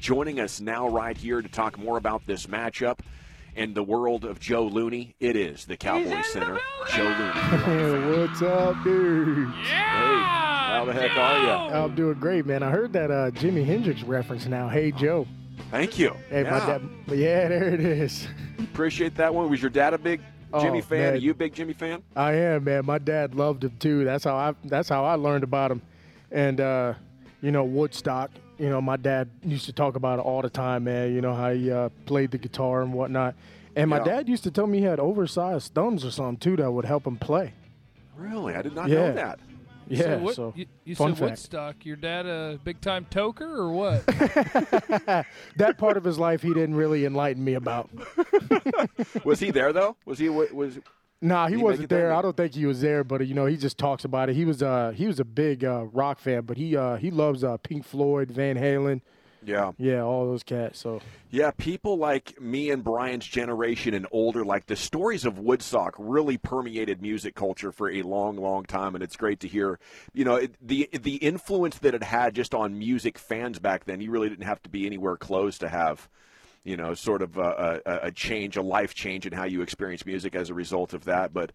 joining us now right here to talk more about this matchup and the world of Joe Looney. It is the Cowboy Center, Joe Looney. What's up, dude? Hey, how the heck are you? I'm doing great, man. I heard that uh, Jimi Hendrix reference now. Hey, Joe. Thank you. Hey, yeah. my dad. Yeah, there it is. Appreciate that one. Was your dad a big Jimi Oh, fan? man. Are you a big Jimi fan? I am, man. My dad loved him too. That's how I. That's how I learned about him. And uh, you know, Woodstock. You know, my dad used to talk about it all the time, man. You know how he uh, played the guitar and whatnot. And my Yeah. dad used to tell me he had oversized thumbs or something too that would help him play. Really? I did not Yeah. know that. Yeah. So, what, so you, you fun said fact. Woodstock. Your dad a big time toker or what? that part of his life he didn't really enlighten me about. Was he there though? Was he? Was Nah, he he wasn't there? I don't think he was there, but you know, he just talks about it. He was uh he was a big uh, rock fan, but he uh he loves uh Pink Floyd, Van Halen, yeah. yeah, all those cats. So Yeah, people like me and Brian's generation and older, like the stories of Woodstock really permeated music culture for a long, long time, and it's great to hear. You know, it, the the influence that it had just on music fans back then. You really didn't have to be anywhere close to have, you know, sort of a, a, a change, a life change in how you experience music as a result of that. But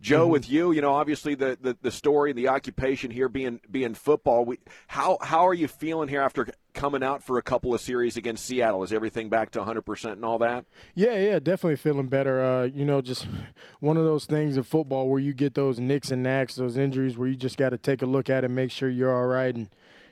Joe, with you, you know, obviously the, the, the story the occupation here being being football. We, how how are you feeling here after coming out for a couple of series against Seattle? Is everything back to 100 percent and all that? yeah, yeah, definitely feeling better. Uh, you know, just one of those things in football where you get those nicks and knacks, those injuries where you just got to take a look at it, make sure you're all right, and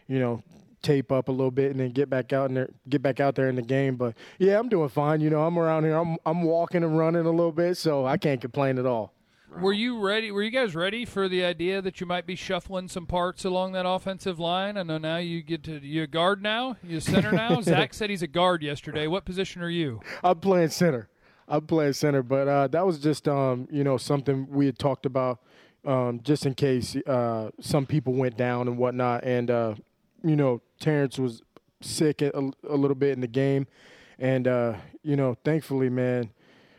you know. Tape up a little bit and then get back out in there, get back out there in the game. But yeah, I'm doing fine. You know, I'm around here. I'm I'm walking and running a little bit, so I can't complain at all. Were you ready? Were you guys ready for the idea that you might be shuffling some parts along that offensive line? I know now you get to you a guard now, you a center now. Zack said he's a guard yesterday. What position are you? I'm playing center. I'm playing center, but uh, that was just um, you know something we had talked about um, just in case uh, some people went down and whatnot. And uh, you know Terence was sick a, a little bit in the game, and uh, you know thankfully, man,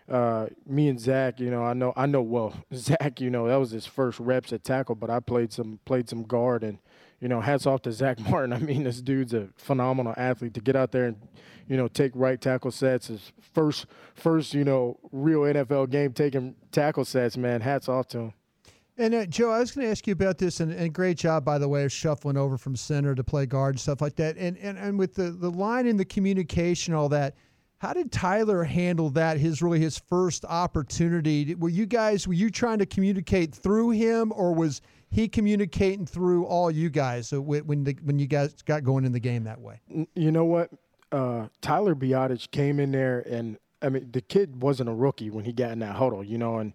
uh, me and Zack, you know I know I know well Zack, you know that was his first reps at tackle, but I played some played some guard and. You know, hats off to Zack Martin. I mean, this dude's a phenomenal athlete. To get out there and, you know, take right tackle sets, his first, first, you know, real NFL game taking tackle sets, man. Hats off to him. And uh, Joe, I was going to ask you about this, and, and great job, by the way, of shuffling over from center to play guard and stuff like that. And and, and with the, the line and the communication, all that, how did Tyler handle that? His really his first opportunity. Were you guys were you trying to communicate through him, or was he communicating through all you guys? So when when, the, when you guys got going in the game that way, You know what? Uh, Tyler Biadasz came in there, and I mean, the kid wasn't a rookie when he got in that huddle, you know. And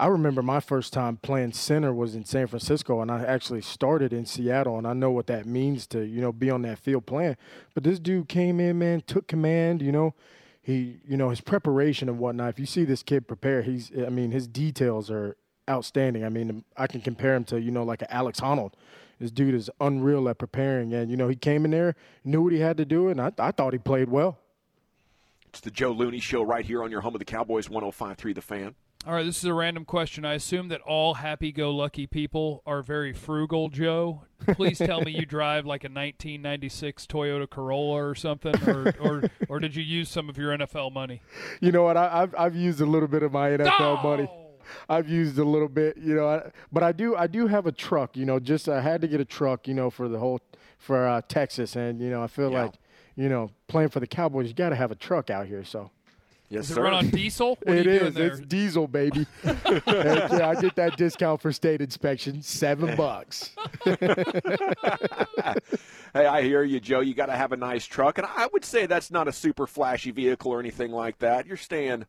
I remember my first time playing center was in San Francisco, and I actually started in Seattle, and I know what that means to, you know, be on that field playing. But this dude came in, man, took command, you know. He, you know, his preparation and whatnot. If you see this kid prepare, he's, I mean, his details are outstanding. I mean, I can compare him to, you know, like Alex Honnold. This dude is unreal at preparing, and you know, he came in there, knew what he had to do, and I, I thought he played well. It's the Joe Looney Show right here on your home of the Cowboys, 105.3 The Fan. All right, this is a random question. I assume that all happy-go-lucky people are very frugal, Joe. Please tell me you drive like a 1996 Toyota Corolla or something, or or, or did you use some of your NFL money? You know what? I, I've I've used a little bit of my NFL money. Oh! I've used a little bit, you know, I, but I do I do have a truck. You know, just I had to get a truck, you know, for the whole for uh, Texas, and you know, I feel Yeah. like, you know, playing for the Cowboys, you got to have a truck out here. So Yes, Does it sir. run on diesel? What it are you doing there? It's diesel, baby. Heck yeah, I get that discount for state inspection, seven bucks. Hey, I hear you, Joe. You got to have a nice truck, and I would say that's not a super flashy vehicle or anything like that. You're staying,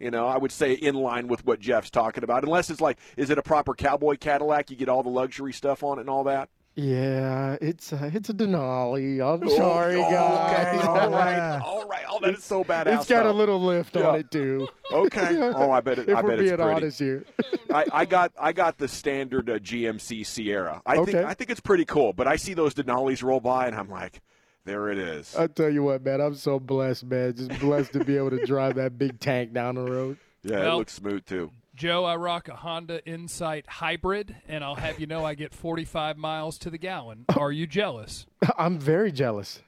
you know, I would say in line with what Jeff's talking about. Unless it's like, is it a proper cowboy Cadillac? You get all the luxury stuff on it and all that. Yeah, it's uh, it's a Denali. I'm sorry, Oh, guys. Okay, all right, all right. Oh, that is so badass. It's got a little lift Yeah. on it too. Okay. Oh, I bet it. if I we're bet being pretty. honest here. I, I got I got the standard uh, GMC Sierra. I think Okay. I think it's pretty cool. But I see those Denali's roll by, and I'm like, there it is. I tell you what, man, I'm so blessed, man. Just blessed to be able to drive that big tank down the road. yeah, Well- it looks smooth too. Joe, I rock a Honda Insight Hybrid, and I'll have you know I get 45 miles to the gallon. Are you jealous? I'm very jealous.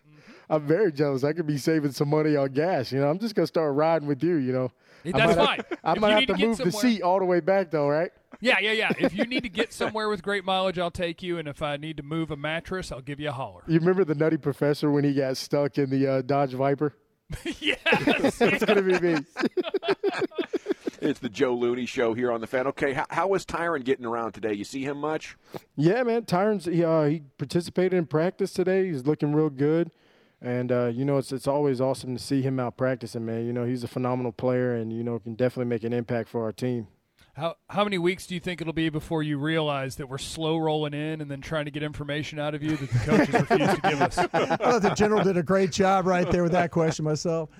I'm very jealous. I could be saving some money on gas. You know, I'm just gonna start riding with you. You know, That's I might fine. Have, I If might have to to get move the seat all the way back though, right? Yeah, yeah, yeah. If you need to get somewhere with great mileage, I'll take you. And if I need to move a mattress, I'll give you a holler. You remember the Nutty Professor when he got stuck in the uh, Dodge Viper? yes. It's gonna be me. It's the Joe Looney Show here on the fan. Okay, how, how was Tyron getting around today? You see him much? Yeah, man. Tyron's he, uh, he participated in practice today. He's looking real good, and uh, you know it's it's always awesome to see him out practicing, man. You know he's a phenomenal player, and you know can definitely make an impact for our team. How how many weeks do you think it'll be before you realize that we're slow rolling in and then trying to get information out of you that the coaches refuse to give us? I thought the general did a great job right there with that question myself.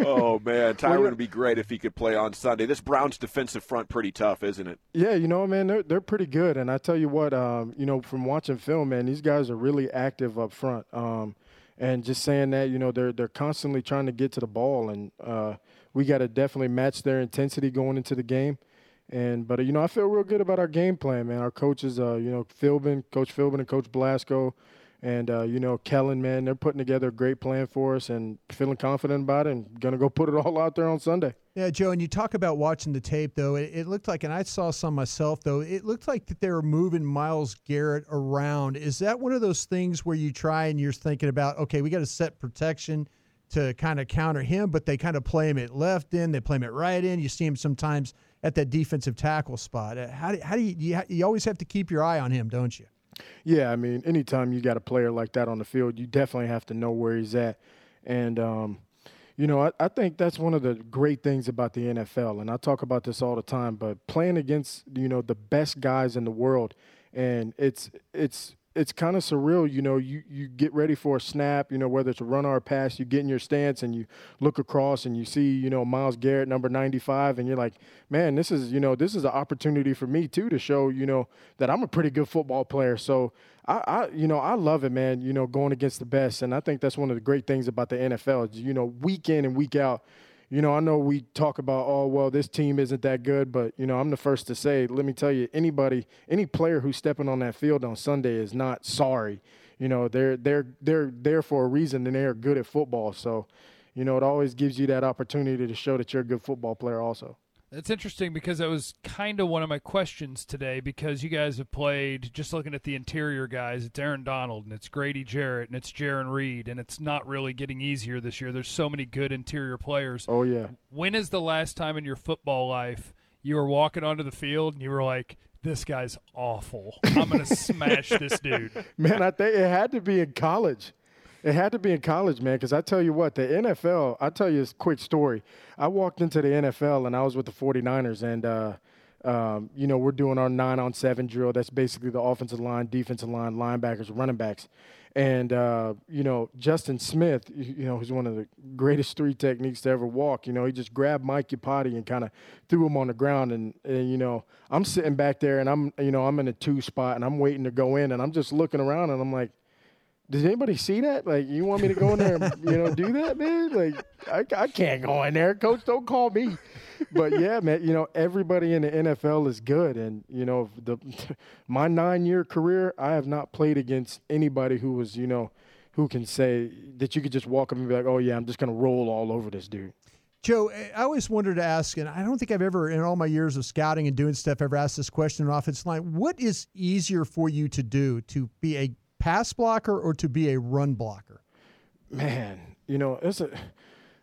oh man, Tyron would be great if he could play on Sunday. This Browns defensive front pretty tough, isn't it? Yeah, you know, man, they're they're pretty good, and I tell you what, um, you know, from watching film, man, these guys are really active up front. Um, and just saying that, you know, they're they're constantly trying to get to the ball, and uh, we got to definitely match their intensity going into the game. And but you know, I feel real good about our game plan, man. Our coaches, uh, you know, Philbin, Coach Philbin, and Coach Blasko, and uh, you know, Kellen, man, they're putting together a great plan for us, and feeling confident about it, and gonna go put it all out there on Sunday. Yeah, Joe, and you talk about watching the tape, though. It, it looked like, and I saw some myself, though. It looked like that they were moving Myles Garrett around. Is that one of those things where you try and you're thinking about, okay, we got to set protection to kind of counter him, but they kind of play him at left end, they play him at right end. You see him sometimes at that defensive tackle spot. Uh, How do, how do you, you, you always have to keep your eye on him, don't you? Yeah, I mean, anytime you got a player like that on the field, you definitely have to know where he's at. And, um, you know, I, I think that's one of the great things about the NFL. And I talk about this all the time, but playing against, you know, the best guys in the world, and it's, it's, it's kind of surreal, you know. You you get ready for a snap, you know, whether it's a run or a pass. You get in your stance and you look across and you see, you know, Myles Garrett, number ninety-five, and you're like, man, this is, you know, this is an opportunity for me too to show, you know, that I'm a pretty good football player. So I, I, you know, I love it, man. You know, going against the best, and I think that's one of the great things about the NFL. Is, you know, week in and week out. You know, I know we talk about, oh, well, this team isn't that good, but, you know, I'm the first to say, let me tell you, anybody, any player who's stepping on that field on Sunday is not sorry. You know, they're they're they're there for a reason and they're good at football. So, you know, it always gives you that opportunity to show that you're a good football player also. It's interesting because that was kind of one of my questions today because you guys have played just looking at the interior guys. It's Aaron Donald and it's Grady Jarrett and it's Jarran Reed and it's not really getting easier this year. There's so many good interior players. Oh yeah. When is the last time in your football life you were walking onto the field and you were like, "This guy's awful. I'm gonna smash this dude." Man, I think it had to be in college. It had to be in college, man, because I tell you what, the NFL, I'll tell you this quick story. I walked into the NFL and I was with the 49ers, and, uh, um, you know, we're doing our nine on seven drill. That's basically the offensive line, defensive line, linebackers, running backs. And, uh, you know, Justin Smith, you know, who's one of the greatest three techniques to ever walk. You know, he just grabbed Mike Iupati and kind of threw him on the ground. And, and, you know, I'm sitting back there and I'm, you know, I'm in a two spot and I'm waiting to go in and I'm just looking around and I'm like, does anybody see that? Like, you want me to go in there and, you know, do that, man? Like, I, I can't go in there. Coach, don't call me. But yeah, man, you know, everybody in the NFL is good. And, you know, the my nine year career, I have not played against anybody who was, you know, who can say that you could just walk up and be like, oh, yeah, I'm just going to roll all over this dude. Joe, I always wanted to ask, and I don't think I've ever, in all my years of scouting and doing stuff, ever asked this question in offensive line. What is easier for you to do, to be a pass blocker or to be a run blocker? Man, you know, it's a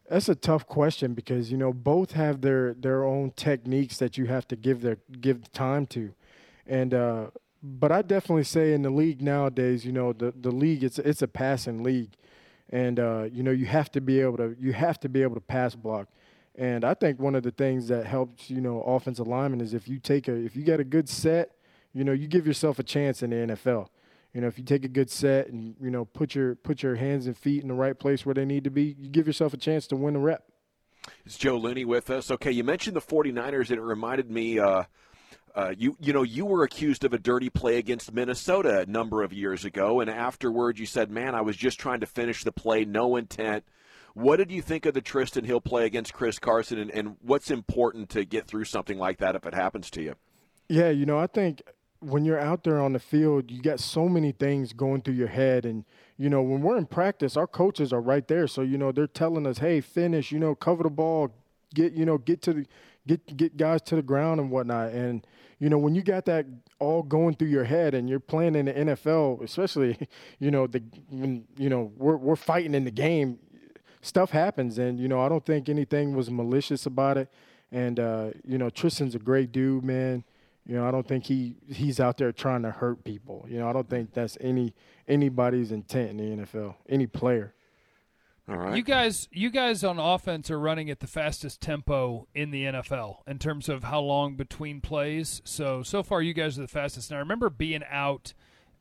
that's a tough question because you know both have their their own techniques that you have to give their give time to, and uh, but I definitely say in the league nowadays, you know, the the league it's it's a passing league, and uh, you know you have to be able to you have to be able to pass block. And I think one of the things that helps, you know, offensive lineman is if you take a if you got a good set, you know, you give yourself a chance in the NFL. You know, if you take a good set and you know put your put your hands and feet in the right place where they need to be, you give yourself a chance to win a rep. It's Joe Looney with us. Okay, you mentioned the 49ers, and it reminded me. Uh, uh, you you know you were accused of a dirty play against Minnesota a number of years ago, and afterwards you said, "Man, I was just trying to finish the play, no intent." What did you think of the Trysten Hill play against Chris Carson, and, and what's important to get through something like that if it happens to you? Yeah, you know, I think when you're out there on the field, you got so many things going through your head, and you know, when we're in practice, our coaches are right there. So, you know, they're telling us, hey, finish, you know, cover the ball, get, you know, get to the, get, get guys to the ground and whatnot. And, you know, when you got that all going through your head and you're playing in the NFL, especially, you know, the, when, you know, we're, we're fighting in the game, stuff happens. And, you know, I don't think anything was malicious about it. And, uh, you know, Trysten's a great dude, man. You know, I don't think he he's out there trying to hurt people. You know, I don't think that's any anybody's intent in the NFL, any player. All right. You guys, you guys on offense are running at the fastest tempo in the NFL in terms of how long between plays. So so far, you guys are the fastest. And I remember being out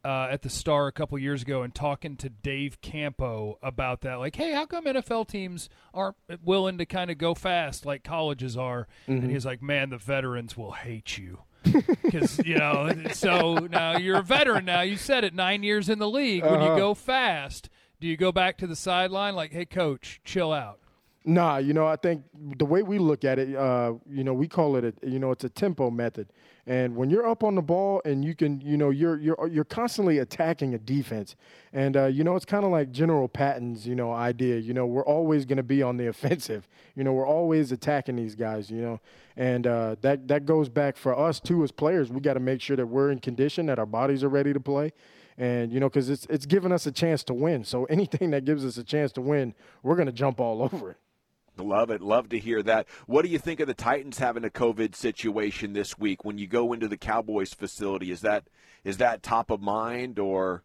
uh, at the Star a couple years ago and talking to Dave Campo about that. Like, hey, how come NFL teams aren't willing to kind of go fast like colleges are? Mm-hmm. And he's like, man, the veterans will hate you. Because you know, so now you're a veteran. Now you said it, nine years in the league. When you Uh-huh. go fast, do you go back to the sideline like, "Hey, coach, chill out"? Nah, you know, I think the way we look at it, uh, you know, we call it a, you know, it's a tempo method. And when you're up on the ball and you can, you know, you're you're you're constantly attacking a defense. And uh, you know, it's kind of like General Patton's, you know, idea. You know, we're always going to be on the offensive. You know, we're always attacking these guys. You know, and uh, that that goes back for us too as players. We got to make sure that we're in condition, that our bodies are ready to play. And you know, because it's it's giving us a chance to win. So anything that gives us a chance to win, we're going to jump all over it. Love it. Love to hear that. What do you think of the Titans having a COVID situation this week when you go into the Cowboys facility? Is that is that top of mind or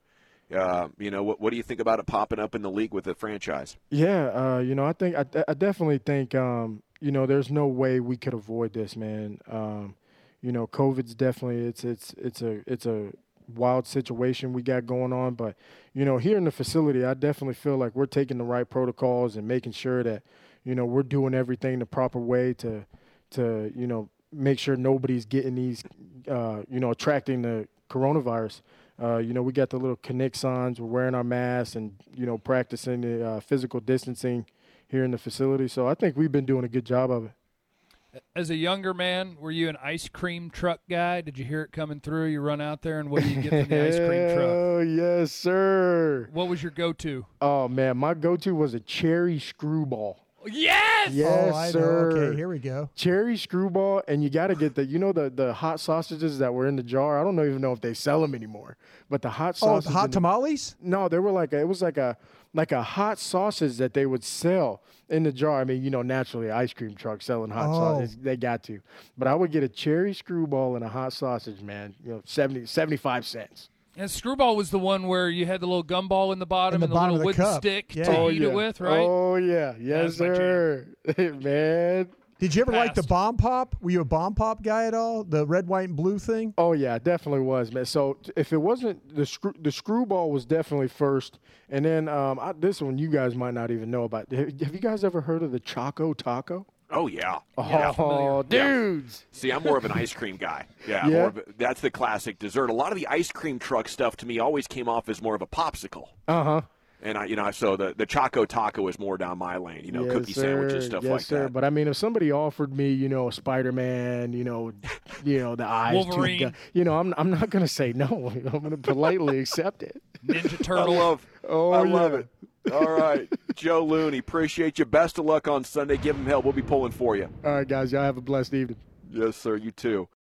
uh, you know what, what do you think about it popping up in the league with the franchise? Yeah, uh, you know, I think I, I definitely think um, you know, there's no way we could avoid this, man. Um, you know, COVID's definitely it's it's it's a it's a wild situation we got going on, but you know, here in the facility, I definitely feel like we're taking the right protocols and making sure that you know we're doing everything the proper way to to you know make sure nobody's getting these uh, you know attracting the coronavirus. Uh, you know, we got the little connect signs. We're wearing our masks and you know practicing the uh, physical distancing here in the facility. So I think we've been doing a good job of it. As a younger man, were you an ice cream truck guy? Did you hear it coming through? You run out there, and what do you get from the ice cream truck? Oh yes, sir. What was your go-to? Oh man, my go-to was a cherry screwball. Yes. Yes, oh, I sir. know. Okay, here we go. cherry screwball, and you got to get the you know the the hot sausages that were in the jar. I don't even know if they sell them anymore, but the hot Oh, sausages. hot in the- tamales? No, they were like a, it was like a like a hot sausage that they would sell in the jar. I mean, you know, naturally, ice cream truck selling hot Oh. sausage, they got to. But I would get a cherry screwball and a hot sausage, man. You know, 70, 75 cents. And screwball was the one where you had the little gumball in the bottom In and the the, bottom little of the wooden cup. stick Yeah. to Oh, eat it with, right? Oh yeah, yes That's my jam. sir, man. Did you ever like the bomb pop? Were you a bomb pop guy at all? The red, white, and blue thing? Oh yeah, it definitely was, man. So if it wasn't the screw, the screwball was definitely first, and then um, I, this one you guys might not even know about. Have, have you guys ever heard of the Choco Taco? Oh yeah. Oh, dudes. See, I'm more of an ice cream guy. Yeah, Yeah? More of a, that's the classic dessert. A lot of the ice cream truck stuff to me always came off as more of a popsicle. Uh huh. And I, you know, so the, the Choco Taco is more down my lane. You know, yes, cookie sir. sandwiches, stuff yes, like sir. that. But I mean, if somebody offered me, you know, a Spider Man, you know, you know, the eyes, Wolverine. guy, you know, I'm I'm not gonna say no. I'm gonna politely accept it. Ninja I Turtle. love, Oh, I love it. All right, Joe Looney, appreciate you. Best of luck on Sunday. Give him hell. We'll be pulling for you. All right, guys, y'all have a blessed evening. Yes, sir. You too.